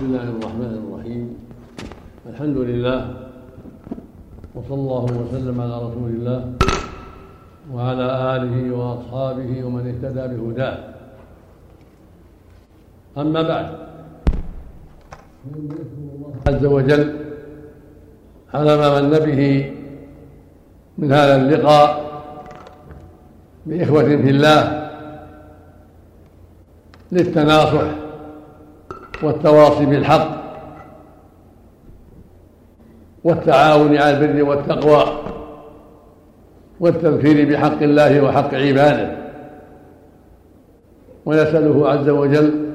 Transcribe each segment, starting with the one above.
بسم الله الرحمن الرحيم. الحمد لله وصلى الله وسلم على رسول الله وعلى آله وأصحابه ومن اهتدى بهداه. أما بعد الله عز وجل على ما من به من هذا اللقاء بإخوة في الله للتناصح والتواصي بالحق والتعاون على البر والتقوى والتذكير بحق الله وحق عباده. ونسأله عز وجل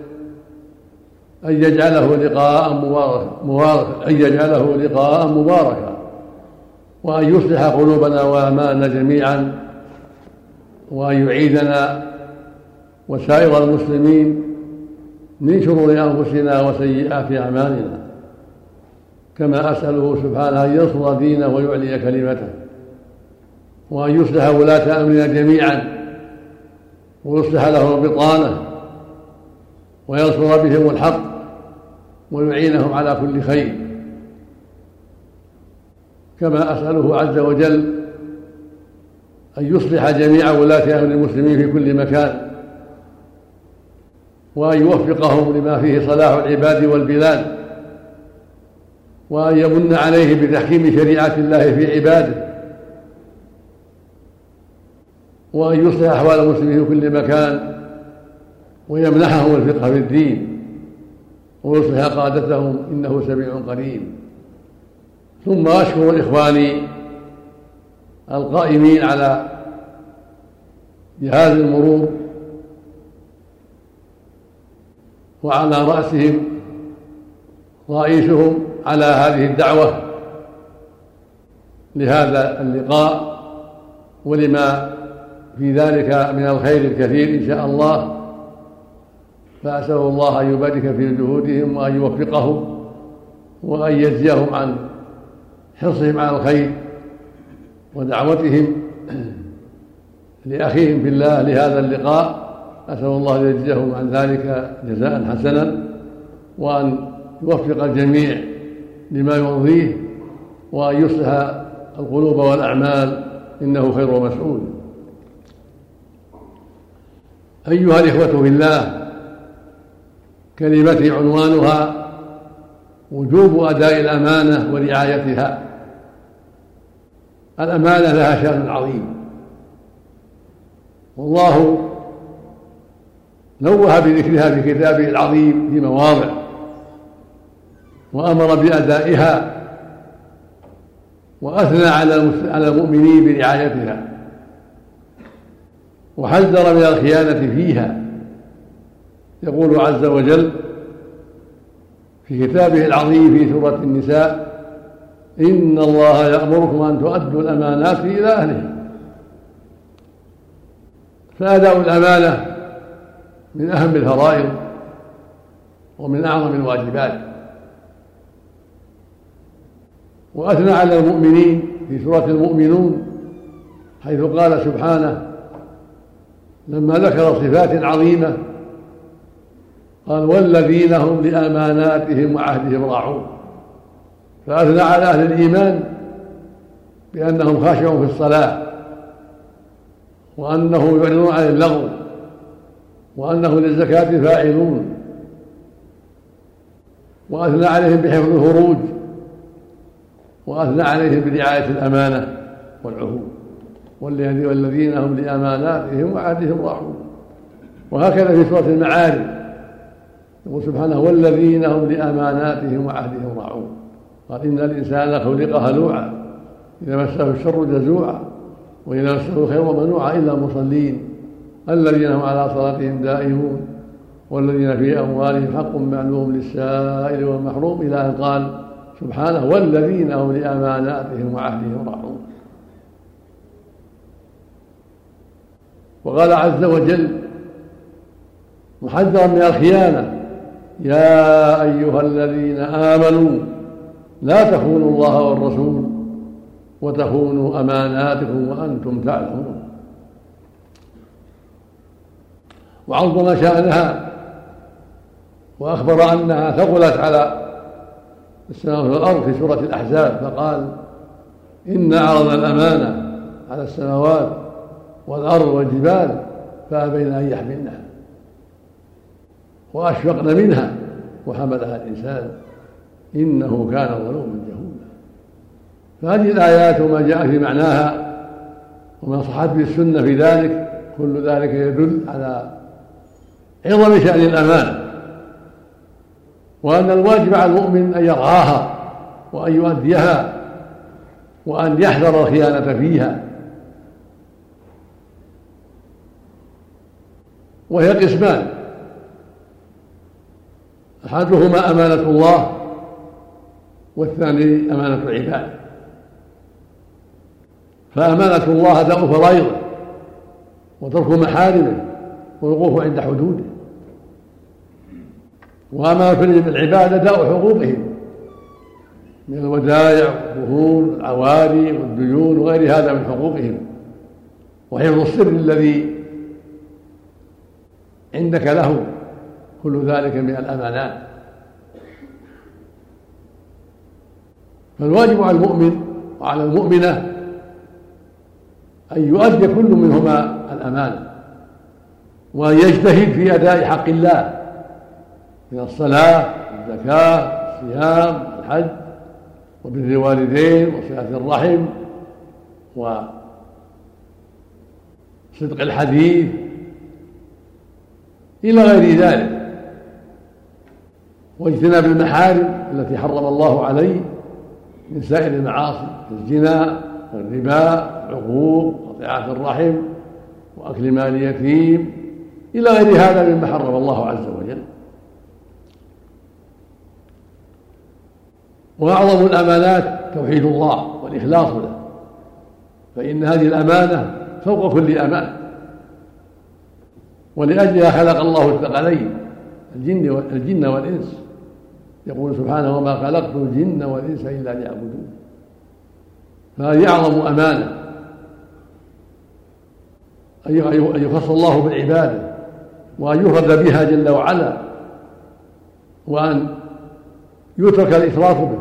أن يجعله لقاء مباركا أن يجعله لقاء مباركا وأن يصلح قلوبنا وأعمالنا جميعا وأن يعيدنا وسائر المسلمين من شرور أنفسنا وسيئات أعمالنا كما أسأله سبحانه أن ينصر دينه ويعلي كلمته وأن يصلح ولاة أمرنا جميعا ويصلح لهم البطانة وينصر بهم الحق ويعينهم على كل خير. كما أسأله عز وجل أن يصلح جميع ولاة أمر المسلمين في كل مكان. وأن يوفقهم لما فيه صلاح العباد والبلاد وأن يمن عليه بتحكيم شريعة الله في عباده وأن يصلح أحوال المسلمين في كل مكان ويمنحهم الفقه في الدين ويصلح قادتهم إنه سميع قريب. ثم أشكر إخواني القائمين على جهاز المرور وعلى رأسهم رئيسهم على هذه الدعوة لهذا اللقاء ولما في ذلك من الخير الكثير إن شاء الله. فأسأل الله أن يبارك في جهودهم وأن يوفقهم وأن يجزيهم عن حرصهم على الخير ودعوتهم لأخيهم في الله لهذا اللقاء. أسأل الله أن يجزيهم عن ذلك جزاء حسنا وأن يوفق الجميع لما يرضيه وأن يصلح القلوب والأعمال إنه خير مسؤول. أيها الإخوة في الله كلمتي عنوانها وجوب أداء الأمانة ورعايتها. الأمانة لها شأن عظيم. والله نوه بذكرها في كتابه العظيم في مواضع وأمر بأدائها وأثنى على على المؤمنين برعايتها وحذر من الخيانة فيها. يقول عز وجل في كتابه العظيم في سورة النساء إن الله يأمركم أن تؤدوا الأمانات إلى أهلها. فأداء الأمانة من أهم الفرائض ومن أعظم الواجبات. وأثنى على المؤمنين في سورة المؤمنون حيث قال سبحانه لما ذكر صفات عظيمة قال والذين هم لأماناتهم وعهدهم راعون. فأثنى على أهل الإيمان بأنهم خاشعون في الصلاة وأنهم يعرضون عن اللغو وأنه للزكاة فاعلون. وأثنى عليهم بحفظ الفروج وأثنى عليهم برعاية الأمانة والعهود. والذين هم لأماناتهم وعهدهم راعون وهكذا في سورة المعارف يقول سبحانه والذين هم لأماناتهم وعهدهم راعون قال إن الإنسان خلق هلوعا. إذا مسه الشر جزوعا. وإذا مسه الخير منوعا إلا المصلين. الذين هم على صلاتهم دائمون والذين في أموالهم حق معلوم للسائل والمحروم. إلى أن قال سبحانه والذين هم لأماناتهم وعهدهم راعون. وقال عز وجل محذرا من الخيانة يا أيها الذين آمنوا لا تخونوا الله والرسول وتخونوا أماناتكم وأنتم تعلمون. وعظم شأنها وأخبر أنها ثقلت على السماوات والأرض في سورة الأحزاب فقال إنا عرضنا الأمانة على السماوات والأرض والجبال فأبين أن يحملنها. وأشفقن منها وحملها الإنسان إنه كان ظلوما جهولا. فهذه الآيات وما جاء في معناها وما صحت به السنة في ذلك كل ذلك يدل على عظم شأن الأمانة وأن الواجب على المؤمن أن يرعاها وأن يؤديها وأن يحذر الخيانة فيها. وهي قسمان أحدهما أمانة الله والثاني أمانة العباد. فأمانة الله أداء فرائضه وترك محارمه والوقوف عند حدوده. وأمانة العباد أداء حقوقهم من الودائع والظهور والعواري والديون وغير هذا من حقوقهم. وحفظ السر الذي عندك له كل ذلك من الأمانات. فالواجب على المؤمن وعلى المؤمنة أن يؤدي كل منهما الأمانة وأن يجتهد في أداء حق الله. من الصلاة الزكاة الصيام الحج وبر الوالدين وصلة الرحم وصدق الحديث إلى غير ذلك. واجتناب المحارم التي حرم الله عليه من سائر المعاصي الزنا والربا العقوق وقطيعة الرحم وأكل مال اليتيم إلى غير هذا مما حرم الله عز وجل. وأعظم الأمانات توحيد الله والإخلاص له. فإن هذه الأمانة فوق كل أمان. ولأجلها خلق الله الثقلين الجن الجن والإنس. يقول سبحانه وما خلقت الجن والإنس إلا ليعبدون. فهذه أعظم أمانة. أن يخص الله بالعبادة وأن يفرد بها جل وعلا وأن يترك الإفراط به.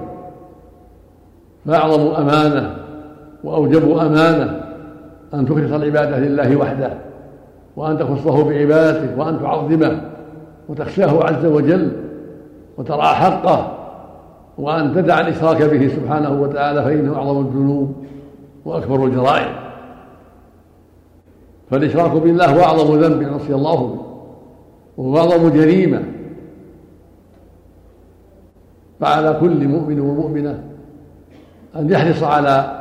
فأعظم أمانة وأوجب أمانة أن تخلص العبادة لله وحده وأن تخصه بعبادته وأن تعظمه وتخشاه عز وجل وترى حقه وأن تدع الإشراك به سبحانه وتعالى فإنه أعظم الذنوب وأكبر الجرائم. فالإشراك بالله هو أعظم ذنب عصي الله به وهو أعظم جريمة فعلى كل مؤمن ومؤمنة أن يحرص على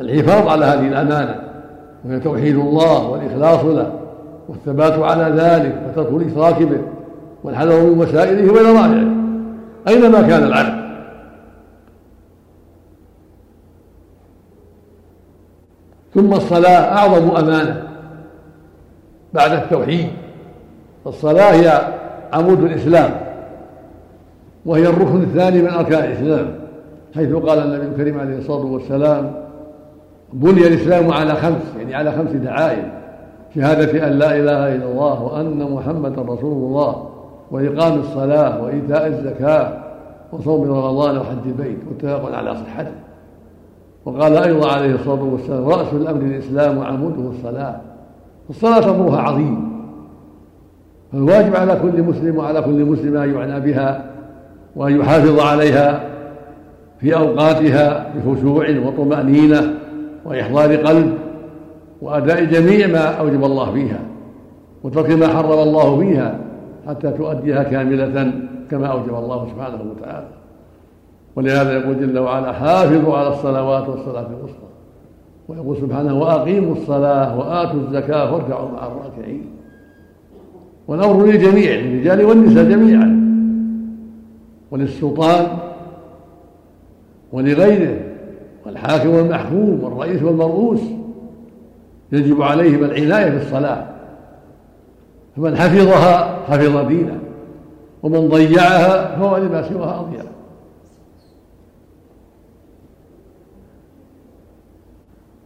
الحفاظ على هذه الأمانة وهي توحيد الله والإخلاص له والثبات على ذلك وترك الإشراك به والحذر من وسائله وذرائعه أينما كان العبد. ثم الصلاة أعظم أمانة بعد التوحيد. فالصلاة هي عمود الإسلام. وهي الركن الثاني من أركان الإسلام حيث قال النبي الكريم عليه الصلاة والسلام بني الإسلام على خمس يعني على خمس دعائم شهادة أن لا إله إلا الله وأن محمدا رسول الله وإقام الصلاة وإيتاء الزكاة وصوم رمضان وحج البيت متفق على صحته وقال أيضا عليه الصلاة والسلام رأس الأمر الإسلام وعموده الصلاة. الصلاة أمرها عظيم. فالواجب على كل مسلم وعلى كل مسلم أن يعنى بها وأن يحافظ عليها في أوقاتها بخشوع وطمأنينة وإحضار قلب وأداء جميع ما أوجب الله فيها وترك ما حرم الله فيها حتى تؤديها كاملة كما أوجب الله سبحانه وتعالى. ولهذا يقول جل وعلا حافظوا على الصلوات والصلاة الوسطى. ويقول سبحانه وأقيموا الصلاة وآتوا الزكاة واركعوا مع الراكعين. والأمر للجميع للرجال والنساء جميعا. وللسلطان ولغيره والحاكم والمحكوم والرئيس والمرؤوس يجب عليهم العناية بالصلاة. فمن حفظها حفظ دينه ومن ضيعها فهو لما سواها أضيع.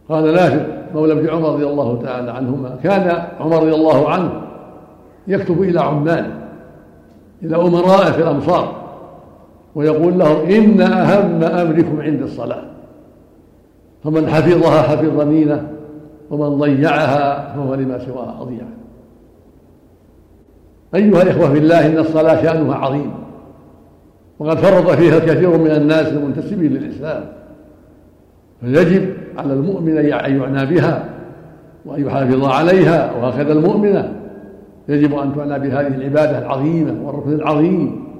قال نافع مولى ابن عمر رضي الله تعالى عنهما كان عمر رضي الله عنه يكتب إلى عماله إلى أمرائه في الأمصار. ويقول لهم إن أهم أمركم عند الصلاة. فمن حفظها حفظ دينه ومن ضيعها فهو لما سواها أضيع. أيها الإخوة في الله إن الصلاة شأنها عظيم. وقد فرط فيها كثير من الناس المنتسبين للإسلام. فيجب على المؤمن أن يعنى بها وأن يحافظ عليها وهكذا المؤمنة. يجب أن تعنى بهذه العبادة العظيمة والركن العظيم.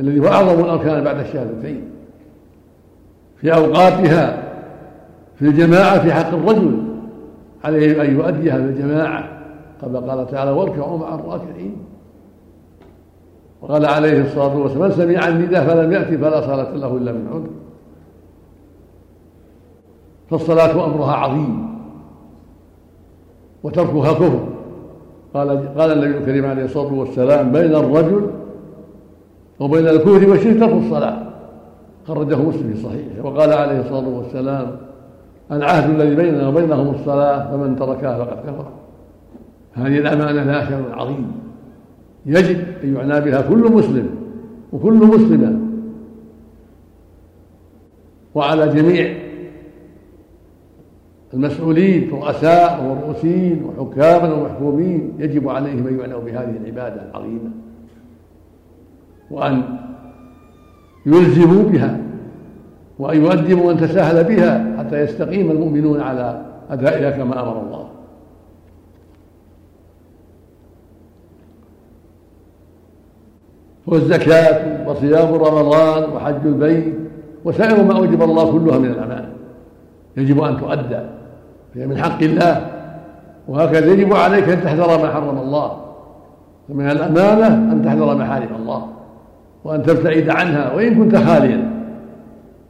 الذي هو أعظم الأركان بعد الشهادتين في أوقاتها في الجماعة في حق الرجل عليه أن يؤديها في الجماعة. كما قال تعالى واركعوا مع الراكعين. وقال عليه الصلاة والسلام من سمع النداء فلم يأتي فلا صلاة له إلا من عذر. فالصلاة أمرها عظيم. وتركها كفر. قال قال النبي الكريم عليه الصلاة والسلام بين الرجل وبين الكفر والشرك ترك الصلاة. خرجه مسلم في صحيحه وقال عليه الصلاة والسلام العهد الذي بيننا وبينهم الصلاة فمن تركها فقد كفر. هذه الأمانة لها شأن عظيم. يجب أن يعنى بها كل مسلم وكل مسلمة. وعلى جميع المسؤولين رؤساء ورؤوسين وحكاما ومحكومين يجب عليهم أن يعنوا بهذه العبادة العظيمة. وأن يلزموا بها وأن يؤدبوا من تساهل بها حتى يستقيم المؤمنون على أدائها كما أمر الله. والزكاة وصيام رمضان وحج البيت وسائر ما أوجب الله كلها من الأمانة يجب أن تؤدى فهي من حق الله. وهكذا يجب عليك أن تحذر ما حرم الله فمن الأمانة أن تحذر محارم الله. وأن تبتعد عنها وإن كنت خاليا.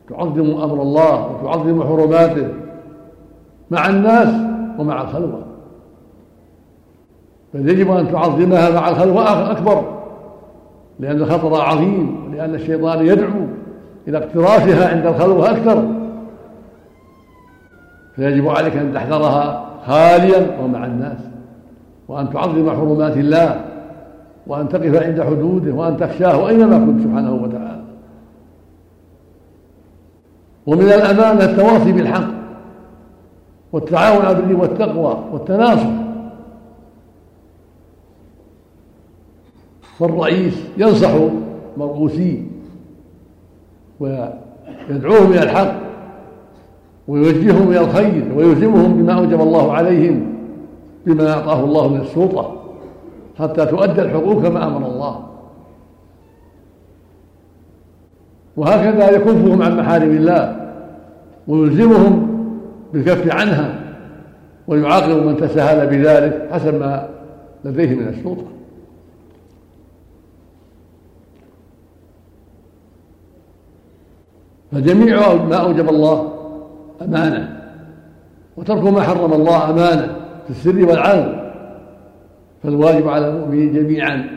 تعظم أمر الله وتعظم حرماته مع الناس ومع الخلوة. بل يجب أن تعظمها مع الخلوة أكبر لأن الخطر عظيم ولأن الشيطان يدعو إلى اقترافها عند الخلوة أكثر. فيجب عليك أن تحذرها خاليا ومع الناس وأن تعظم حرمات الله وأن تقف عند حدوده وأن تخشاه أينما كنت سبحانه وتعالى. ومن الأمانة التواصي بالحق والتعاون على البر والتقوى والتناصر. فالرئيس ينصح مرؤوسيه ويدعوهم إلى الحق ويوجههم إلى الخير ويلزمهم بما أوجب الله عليهم بما أعطاه الله من السلطة. حتى تؤدى الحقوق كما أمر الله. وهكذا يكفهم عن محارم الله ويلزمهم بالكف عنها ويعاقب من تساهل بذلك حسب ما لديه من السلطه فجميع ما أوجب الله أمانة وترك ما حرم الله أمانة في السر والعلن. فالواجب على المؤمنين جميعا.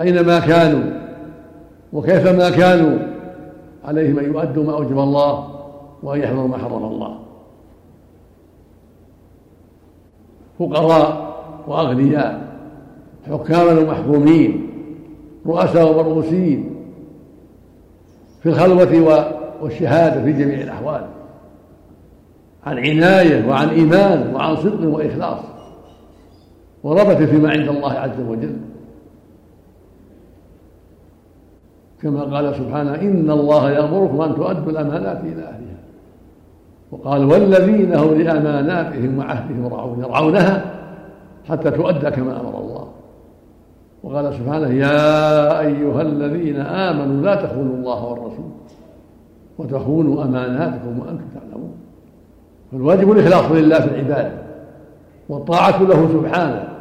أينما كانوا؟ وكيفما كانوا؟ عليهم أن يؤدوا ما أوجب الله وأن يحذروا ما حرم الله. فقراء وأغنياء حكاما ومحكومين رؤساء ومرؤوسين في الخلوة والشهادة في جميع الأحوال. عن عناية وعن إيمان وعن صدق وإخلاص. وربت فيما عند الله عز وجل. كما قال سبحانه إن الله يأمركم أن تؤدوا الأمانات إلى أهلها. وقال والذين هم لأماناتهم وعهدهم راعون يرعونها حتى تؤدى كما أمر الله. وقال سبحانه يا أيها الذين آمنوا لا تخونوا الله والرسول وتخونوا أماناتكم وأنتم تعلمون. فالواجب الإخلاص لله في العبادة والطاعة له سبحانه.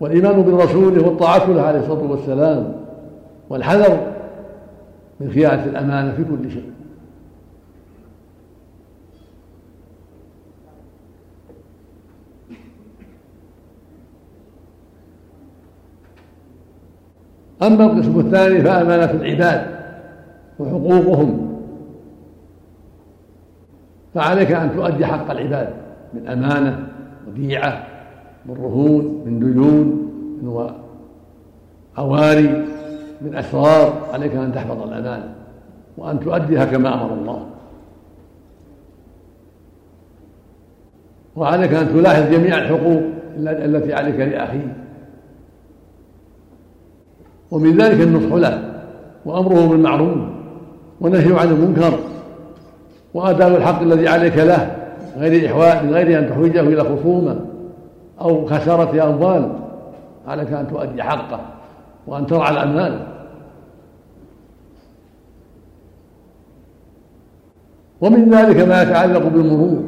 والإيمان برسوله والطاعة له عليه الصلاة والسلام والحذر من خيانة الأمانة في كل شيء. أما القسم الثاني فأمانة العباد وحقوقهم. فعليك أن تؤدي حق العباد من أمانة وديعة من رهون من ديون من عواري من أسرار عليك أن تحفظ الأمانة وأن تؤديها كما أمر الله. وعليك أن تلاحظ جميع الحقوق التي عليك لأخيك ومن ذلك النصح له وأمره بالمعروف ونهيه عن المنكر وأداء الحق الذي عليك له غير إحواء من غير أن تحوجه إلى خصومة. أو خسارة أموال عليك أن تؤدي حقه وأن ترعى الأمانة ومن ذلك ما يتعلق بالمرور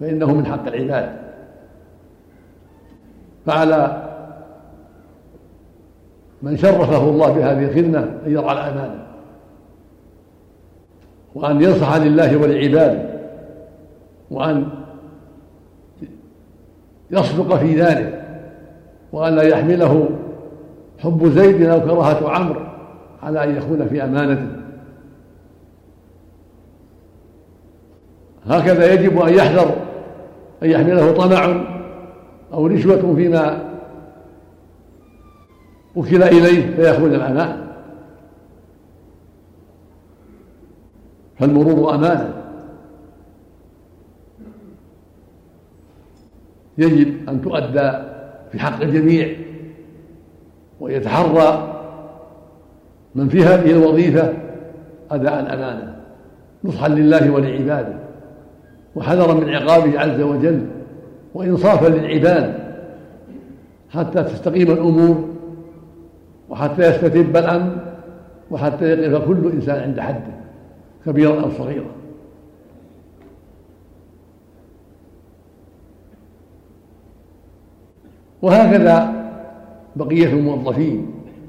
فإنه من حق العباد. فعلى من شرفه الله بهذه الخدمة أن يرعى الأمانة وأن ينصح لله ولعباده وأن يصدق في ذلك وأن لا يحمله حب زيد أو كراهة عمرو على أن يخون في أمانته. هكذا يجب أن يحذر أن يحمله طمع أو رشوة فيما وكل إليه فيخون الأمانة. فالمرور أمانة. يجب أن تؤدى في حق الجميع ويتحرى من في هذه الوظيفة أداء الأمانة. نصحا لله ولعباده وحذرا من عقابه عز وجل وإنصافا للعباد حتى تستقيم الأمور وحتى يستتب الأمر وحتى يقف كل إنسان عند حده كبيرا أو صغيرا. وهكذا بقية الموظفين.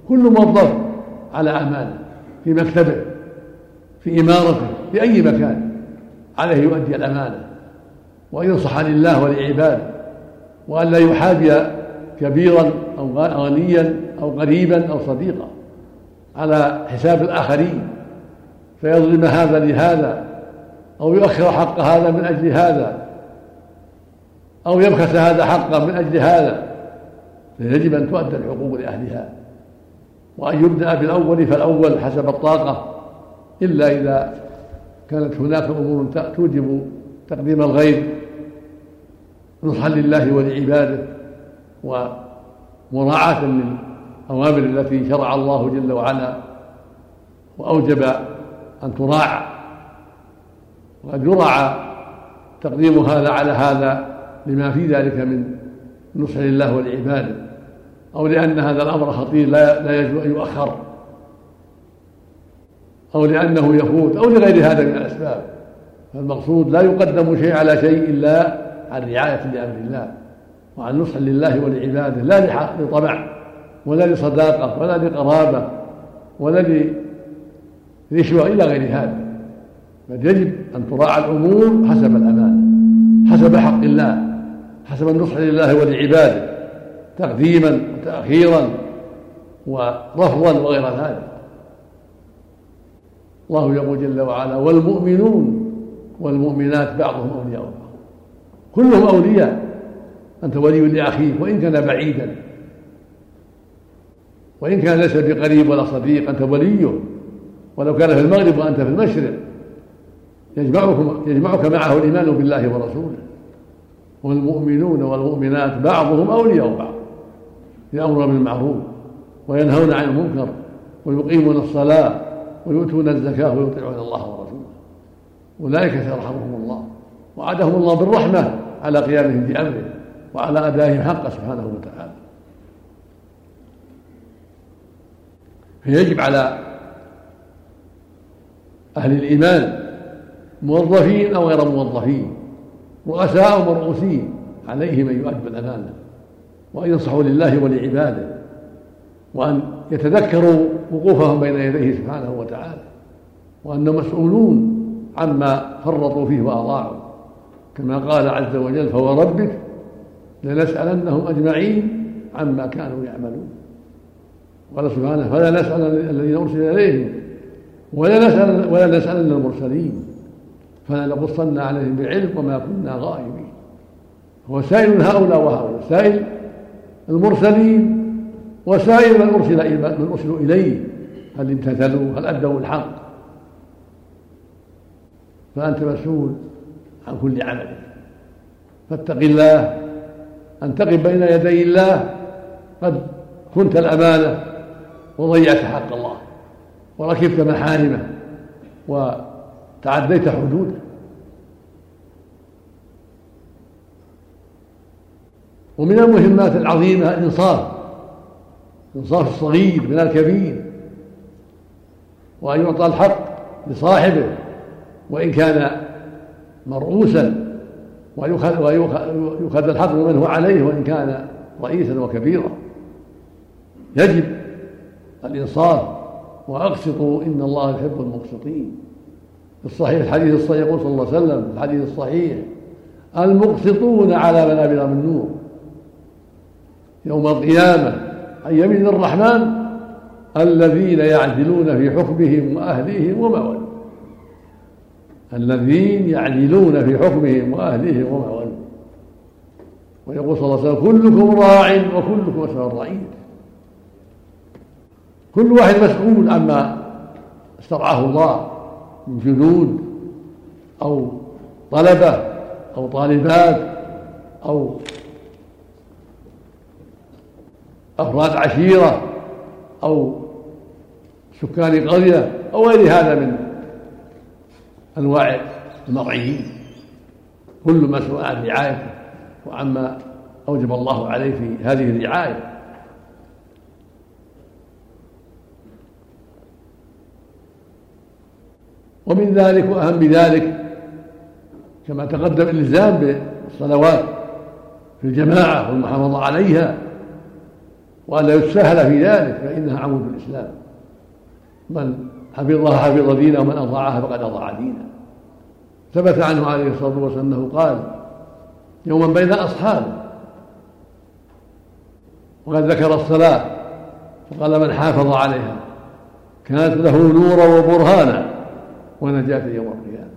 كل موظف على أمانة في مكتبه في إمارته في أي مكان عليه يؤدي الأمانة. وأن ينصح لله ولعباده وأن لا يحابي كبيرا أو غنيا أو قريبا أو صديقا. على حساب الآخرين. فيظلم هذا لهذا أو يؤخر حق هذا من أجل هذا أو يبخس هذا حقه من أجل هذا. فيجب أن تؤدى الحقوق لأهلها وأن يبدأ بالأول فالأول حسب الطاقة إلا إذا كانت هناك أمور توجب تقديم الغير نصحا لله ولعباده ومراعاة للأوامر التي شرع الله جل وعلا وأوجب أن تراعى وقد يراعى تقديم هذا على هذا لما في ذلك من نصح لله ولعباده. أو لأن هذا الأمر خطير لا لا يجوز أن يؤخر. أو لأنه يفوت أو لغير هذا من الأسباب. فالمقصود لا يقدم شيء على شيء إلا عن رعاية لأمر الله وعن نصح لله ولعباده لا لطمع ولا لصداقة ولا لقرابة ولا لرشوة إلى غير هذا. بل يجب أن تراعى الأمور حسب الأمانة حسب حق الله حسب النصح لله ولعباده. تقديما وتأخيرا ورفضا وغير ذلك. الله يقول جل وعلا والمؤمنون والمؤمنات بعضهم أولياء بعض. كلهم أولياء. أنت ولي لأخيك وإن كان بعيدا. وإن كان ليس بقريب ولا صديق أنت وليه. ولو كان في المغرب وأنت في المشرق. يجمعكم يجمعك معه الإيمان بالله ورسوله. والمؤمنون والمؤمنات بعضهم أولياء بعض. يأمرون بالمعروف وينهون عن المنكر ويقيمون الصلاة ويؤتون الزكاة ويطيعون الله ورسوله. أولئك سيرحمهم الله. وعدهم الله بالرحمة على قيامهم بأمره وعلى أدائهم حقه سبحانه وتعالى. فيجب على أهل الإيمان موظفين أو غير موظفين رؤساء مرؤوسين عليهم أن يؤدوا الأمانة. وأن ينصحوا لله ولعباده وأن يتذكروا وقوفهم بين يديه سبحانه وتعالى وأنهم مسؤولون عما فرطوا فيه وأضاعوا. كما قال عز وجل فوربك لنسألنهم أجمعين عما كانوا يعملون قال سبحانه فلا نسأل الذين أرسل إليهم ولا نسأل ولا نسألن المرسلين فلنقصن عليهم بعلم وما كنا غائبين هو سائل هؤلاء وهؤلاء. سائل المرسلين وسائر من أرسل من أرسلوا إليه. هل امتثلوا؟ هل أدوا الحق؟ فأنت مسؤول عن كل عمل. فاتق الله. أن تقف بين يدي الله. قد كنت الأمانة وضيعت حق الله. وركبت محارمه. وتعديت حدوده. ومن المهمات العظيمة الإنصاف إنصاف الصغير من الكبير وأن يعطى الحق لصاحبه وإن كان مرؤوسا ويؤخذ الحق من هو عليه وإن كان رئيسا وكبيرا. يجب الإنصاف وأقسطوا إن الله يحب المقسطين. في الصحيح الحديث الصحيح يقول صلى الله عليه وسلم الحديث الصحيح المقسطون على منابر من نور يوم القيامة عن يمين الرحمن الذين يعدلون في حكمهم وأهليهم ومأواهم الذين يعدلون في حكمهم وأهليهم ومأواهم ويقول صلى الله عليه وسلم كلكم راع وكلكم مسؤول الرعية كل واحد مسؤول عما استرعاه الله من جنود أو طلبة أو طالبات أو أفراد عشيرة أو سكان قرية أو غير هذا من أنواع المرعيين كل مسؤول عن رعايته وعما أوجب الله عليه في هذه الرعاية. ومن ذلك وأهم ذلك كما تقدم الإلزام بالصلوات في الجماعة والمحافظة عليها وأن لا يتساهل في ذلك فإنها عمود الإسلام. من حفظها حفظ دينه ومن أضاعها فقد أضاع دينه. ثبت عنه عليه الصلاة والسلام أنه قال يوما بين أصحابه. وقد ذكر الصلاة فقال من حافظ عليها كانت له نورا وبرهانا ونجاة يوم القيامة.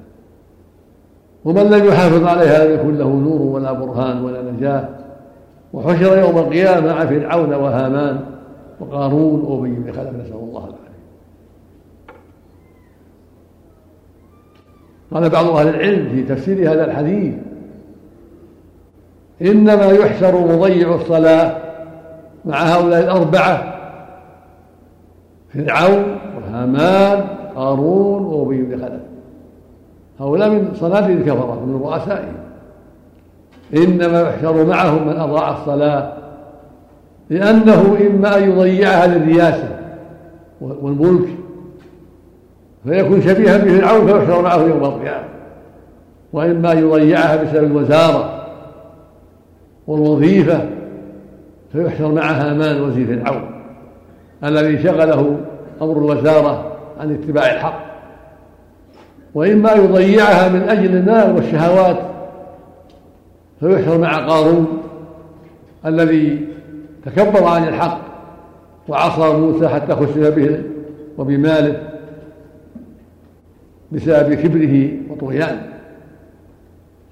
ومن لم يحافظ عليها لم يكن له نور ولا برهان ولا نجاة. وحشر يوم القيامة مع فرعون وهامان وقارون وأبي بن خلف نسأل الله العافية. قال بعض أهل العلم في تفسير هذا الحديث إنما يحشر مضيع الصلاة مع هؤلاء الأربعة فرعون وهامان قارون وأبي بن خلف. هؤلاء من صناديد الكفرة من رؤسائهم. إنما يحشر معهم من أضاع الصلاة لأنه إما أن يضيعها للرياسة والملك فيكون شبيها بفرعون فيحشر معه يوم القيامة وإما أن يضيعها بسبب الوزارة والوظيفة فيحشر مع هامان وزير فرعون الذي شغله أمر الوزارة عن اتباع الحق. وإما يضيعها من أجل المال والشهوات فيحشر مع قارون الذي تكبر عن الحق وعصى موسى حتى خسف به وبماله بسبب كبره وطغيانه.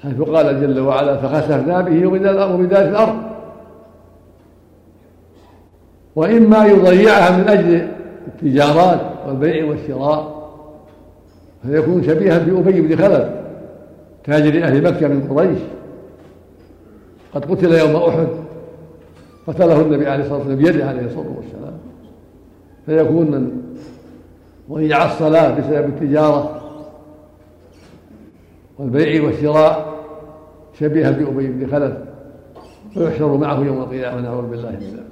حيث قال جل وعلا فخسفنا به وبذات الأرض. وإما يضيعها من أجل التجارات والبيع والشراء فيكون شبيها بأبي بن خلف تاجر أهل مكة من قريش. قد قتل يوم أحد قتله النبي عليه الصلاة والسلام بيده عليه الصلاة والسلام. فيكون من ضيع الصلاة بسبب التجارة والبيع والشراء شبيها بأبي بن خلف ويحشر معه يوم القيامة نعوذ بالله من ذلك.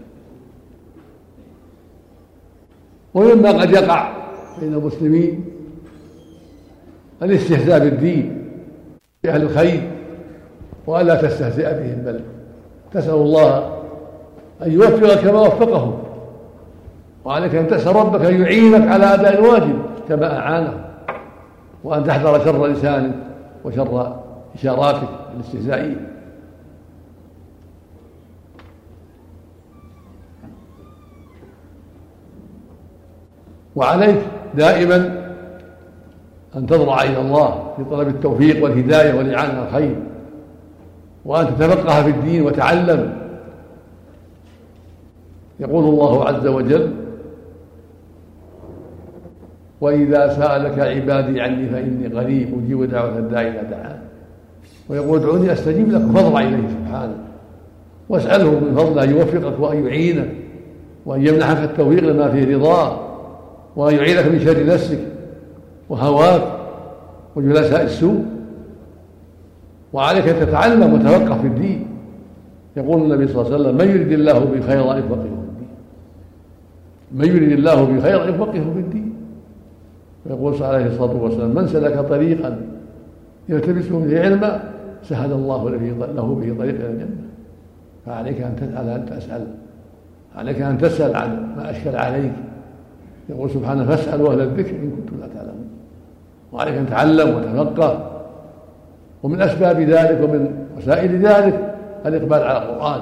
ومما قد يقع بين المسلمين الاستهزاء بالدين بأهل الخير وألا تستهزئ بهم بل تسأل الله أن يوفقك كما وفقهم وعليك أن تسأل ربك أن يعينك على أداء الواجب كما أعانه وأن تحذر شر لسانك وشر إشاراتك الاستهزائية وعليك دائما أن تضرع إلى الله في طلب التوفيق والهداية والإعانة على الخير وأن تتفقه في الدين وتعلم. يقول الله عز وجل وإذا سألك عبادي عني فإني قريب أجيب دعوة الداعي إذا دعان ويقول ادعوني أستجيب لكم فاضرع إليه سبحانه واسأله من فضله أن يوفقك وأن يعينك وأن يمنحك التوفيق لما فيه رضاه وأن يعينك من شر نفسك وهواك وجلساء السوء. وعليك أن تتعلم وتفقه في الدين. يقول النبي صلى الله عليه وسلم من يريد الله به خيرا يفقهه في الدين. من يريد الله به خيرا يفقهه في الدين. ويقول عليه الصلاة والسلام من سلك طريقا يلتمس به علما سهل الله له به طريق إلى الجنة. فعليك أن تسأل أن تسأل. عليك أن تسأل عن ما أشكل عليك. يقول سبحانه فاسالوا أهل الذكر إن كنتم لا تعلمون. وعليك أن تتعلم وتفقه. ومن أسباب ذلك ومن وسائل ذلك الإقبال على القرآن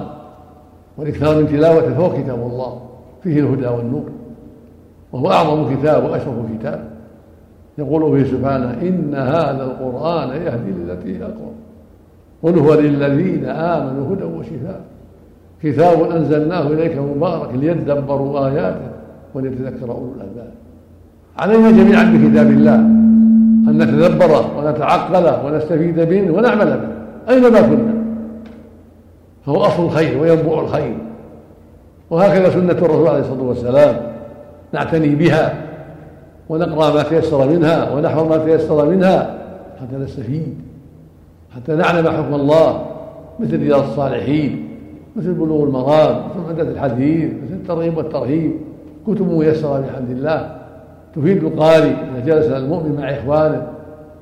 والإكثار من تلاوته فهو كتاب الله فيه الهدى والنور وهو أعظم كتاب وأشرف كتاب. يقول فيه سبحانه إن هذا القرآن يهدي للتي هي أقوم قل هو للذين آمنوا هدى وشفاء. كتاب أنزلناه إليك مبارك ليدبروا آياته وليتذكر أولو الألباب. علينا جميعا بكتاب الله. أن نتدبره ونتعقله ونستفيد منه ونعمل به أينما كنا؟ فهو أصل الخير وينبوع الخير. وهكذا سنة الرسول عليه الصلاة والسلام. نعتني بها ونقرأ ما تيسر منها ونحفظ ما تيسر منها حتى نستفيد حتى نعلم حكم الله مثل رياض الصالحين مثل بلوغ المرام مثل عدة الحديث مثل الترغيب والترهيب. كتب ميسرة بحمد الله. تفيد القارئ إذا جلس المؤمن مع إخوانه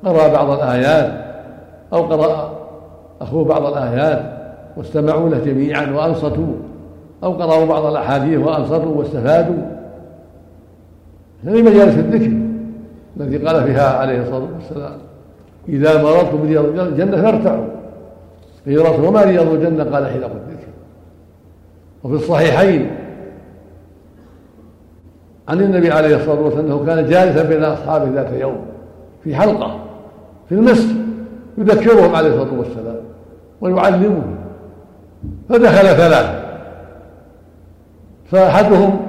قرأ بعض الآيات أو قرأ أخوه بعض الآيات واستمعوا له جميعا وانصتوا أو قرأوا بعض الأحاديث وانصتوا واستفادوا. هذه مجالس الذكر التي قال فيها عليه الصلاة والسلام إذا مررتم برياض الجنة فارتعوا. قيل وما رياض الجنة؟ قال حلق الذكر وفي الصحيحين عن النبي عليه الصلاة والسلام أنه كان جالسا بين أصحابه ذات يوم في حلقة في المسجد يذكرهم عليه الصلاة والسلام ويعلمهم. فدخل ثلاثة. فأحدهم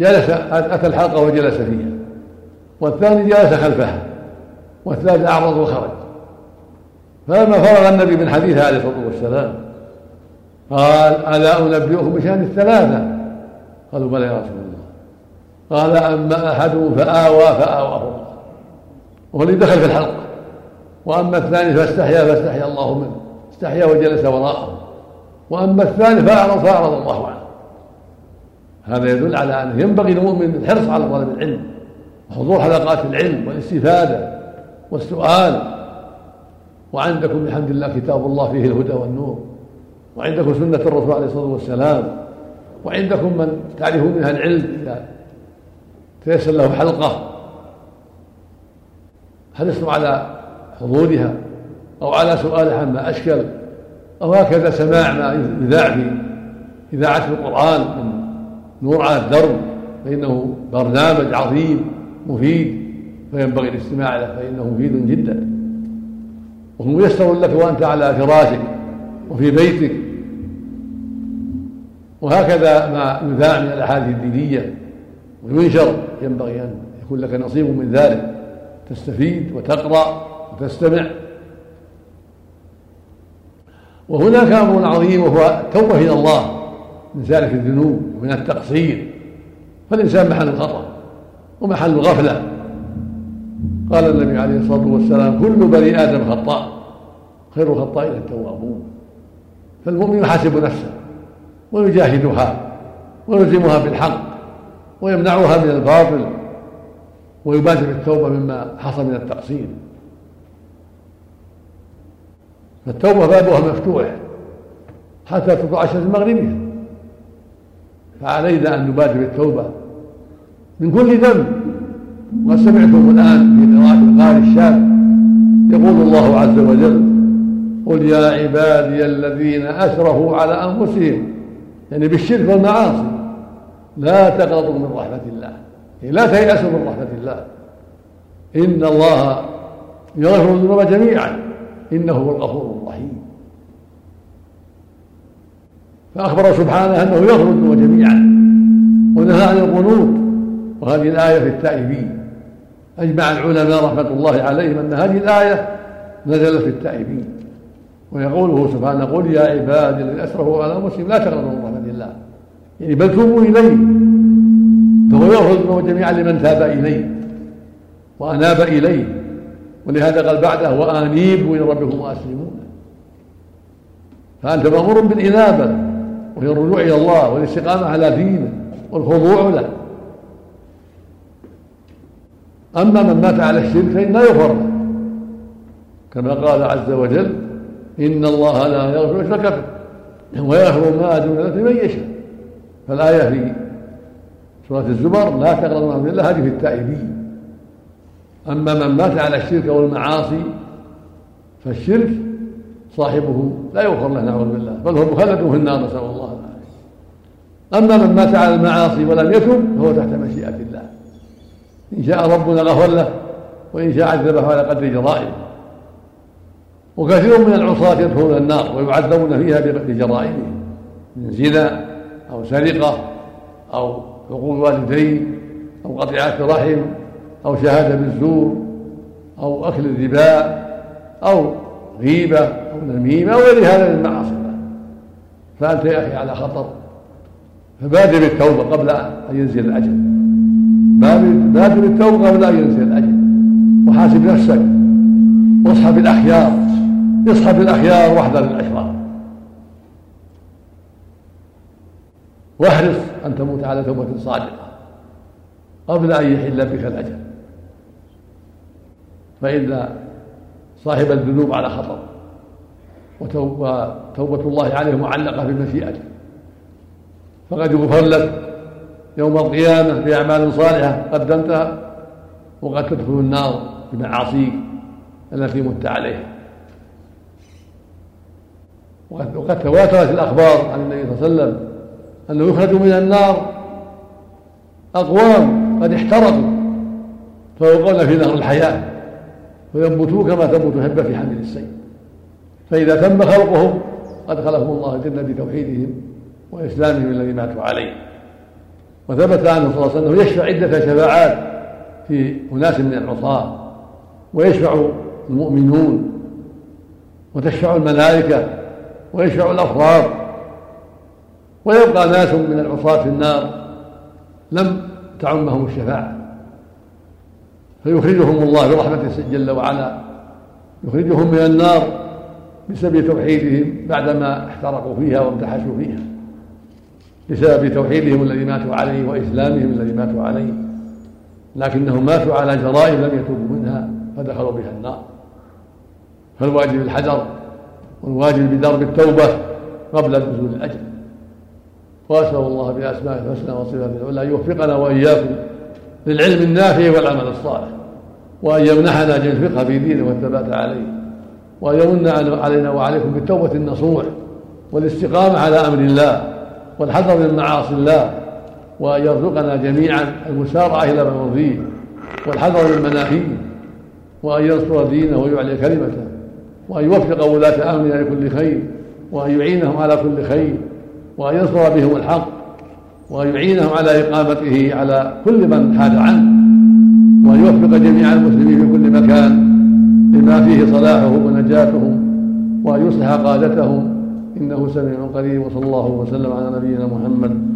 جلس أتى الحلقة وجلس فيها. والثاني جلس خلفها. والثالث أعرض وخرج. فلما فرغ النبي من حديثه عليه الصلاة والسلام قال ألا أنبئكم بشأن الثلاثة؟ قالوا بلى يا رسول الله. قال أما أحدهم فآوى فآواه. الله وهو اللي دخل في الحلقة وأما الثاني فاستحيا فاستحيا الله منه. استحيا وجلس وراءه. وأما الثاني فأعرض فأعرض الله عنه. هذا يدل على أنه ينبغي للمؤمن الحرص على طلب العلم. وحضور حلقات العلم والاستفادة والسؤال. وعندكم بحمد الله كتاب الله فيه الهدى والنور. وعندكم سنة الرسول عليه الصلاة والسلام. وعندكم من تعرفون منها العلم إذا تيسر له حلقة. حرصتم على حضورها أو على سؤاله عما أشكل؟ أو هكذا سماع ما يذاع في إذاعة القرآن من نور على الدرب فإنه برنامج عظيم مفيد فينبغي الاستماع له فإنه مفيد جدا. وهو ميسر لك وأنت على فراشك وفي بيتك. وهكذا ما يذاع من الأحاديث الدينية. وينشر ينبغي أن يكون لك نصيب من ذلك. تستفيد وتقرأ وتستمع. وهناك أمر عظيم وهو التوبه إلى الله من سالك الذنوب ومن التقصير. فالإنسان محل خطا ومحل غفله قال النبي عليه الصلاة والسلام كل بني آدم خطاء. خير الخطائين التوابون. فالمؤمن يحاسب نفسه ويجاهدها ويلزمها بالحق. ويمنعها من الباطل ويبادر بالتوبه مما حصل من التقصير. فالتوبة بابها مفتوح حتى تطلع الشمس المغربية. فعلينا أن نبادر بالتوبة من كل ذنب. وسمعتم الآن في قراءة القارئ الشاب يقول الله عز وجل قل يا عبادي الذين أسرفوا على أنفسهم يعني بالشرك والمعاصي. لا تقنطوا من رحمة الله. يعني لا تيأسوا من رحمة الله. إن الله يغفر الذنوب جميعا. إنه هو الغفور الرحيم. فأخبر سبحانه أنه يغفر الذنوب جميعا. ونهى عن القنوط وهذه الآية في التائبين. أجمع العلماء رحمة الله عليهم أن هذه الآية نزلت في التائبين. ويقوله سبحانه قل يا عبادي الذين أسرفوا على أنفسهم لا تقنطوا من رحمة يعني بل توبوا إليه. فهو يغفر جميعا لمن تاب إليه وأناب إليه. ولهذا قال بعده وأنيبوا إلى ربكم وأسلموا. فأنت مأمور بالإنابة وهي الرجوع إلى الله والاستقامة على دينه والخضوع له. أما من مات على الشرك فإنه يغفر له. كما قال عز وجل إن الله لا يغفر به ويغفر ما دون ذلك لمن يشاء. فالآية في سورة الزمر لا تقربوا من الله هذه في التائبين أما من مات على الشرك أو المعاصي فالشرك صاحبه لا يغفر له نعوذ بالله بل هو مخلد في النار نسأل الله العافية. أما من مات على المعاصي ولم يتب فهو تحت مشيئة الله. إن شاء ربنا غفر له وإن شاء عذبه على قدر جرائمه. وكثير من العصاة يدخلون النار ويعذبون فيها بجرائمهم من زنا أو سرقة أو حقوق والدين أو قطيعة رحم أو شهادة بالزور أو أكل الربا أو غيبة أو نميمة أو غير هذا من المعاصي. فأنت يا أخي على خطر. فبادر بالتوبة قبل أن ينزل الأجل. بادر بالتوبة قبل أن ينزل الأجل. وحاسب نفسك. واصحب الأخيار. اصحب الأخيار واحذر الأشرار واحرص أن تموت على توبة صادقة قبل أن يحل بك الأجل فإن صاحب الذنوب على خطر وتوبة الله عليه معلقة بمشيئته. فقد يغفر لك يوم القيامة بأعمال صالحة قدمتها وقد تدخل النار بمعاصيك التي مت عليها. وقد تواترت الأخبار عن النبي صلى الله عليه وسلم أنه يخرج من النار. أقوام قد احترقوا. فيوقعون في نهر الحياة. وينبتوا كما تنبت الحبة في حمل السيل. فإذا تم خلقهم أدخلهم الله الجنة بتوحيدهم وإسلامهم الذي ماتوا عليه. وثبت عنه صلى الله عليه وسلم يشفع عدة شفاعات في أناس من العصاة. ويشفع المؤمنون. وتشفع الملائكة. ويشفع الأفراد. ويبقى ناس من العصاة في النار لم تعمهم الشفاعة. فيخرجهم الله برحمته جل وعلا. يخرجهم من النار بسبب توحيدهم بعدما احترقوا فيها وامتحشوا فيها. بسبب توحيدهم الذي ماتوا عليه وإسلامهم الذي ماتوا عليه. لكنهم ماتوا على جرائم لم يتوبوا منها فدخلوا بها النار. فالواجب الحذر والواجب بدرب التوبة قبل نزول الأجل. وأسأل الله بأسمائه الحسنى وصفاته العلى أن يوفقنا وإياكم للعلم النافع والعمل الصالح وأن يمنحنا الفقه في دينه والثبات عليه وأن يمن علينا وعليكم بالتوبة النصوح والاستقامة على أمر الله والحذر من معاصي الله وأن يرزقنا جميعا المسارعة إلى ما يرضيه والحذر من مناهيه وأن ينصر دينه ويعلي كلمته وأن يوفق ولاة أمرنا لكل خير وأن يعينهم على كل خير. وأن ينصر بهم الحق وأن يعينهم على إقامته على كل من حاد عنه وأن يوفق جميع المسلمين في كل مكان لما فيه صلاحهم ونجاتهم وأن يصلح قادتهم. إنه سميع قريب وصلى الله وسلم على نبينا محمد.